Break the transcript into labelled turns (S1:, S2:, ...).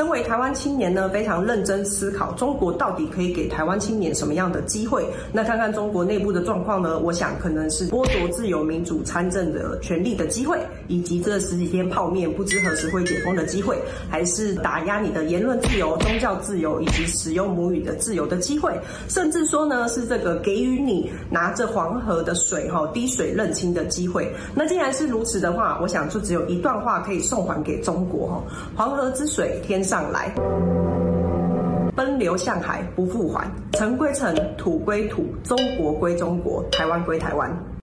S1: 身为台湾青年呢，非常认真思考中国到底可以给台湾青年什么样的机会。那看看中国内部的状况呢，我想可能是剥夺自由民主参政的权利的机会，以及这十几天泡面不知何时会解封的机会，还是打压你的言论自由、宗教自由以及使用母语的自由的机会，甚至说呢是这个给予你拿着黄河的水哈滴水认亲的机会。那既然是如此的话，我想就只有一段话可以送还给中国哈：黄河之水天上来，奔流向海不复还。尘归尘，土归土，中国归中国，台湾归台湾。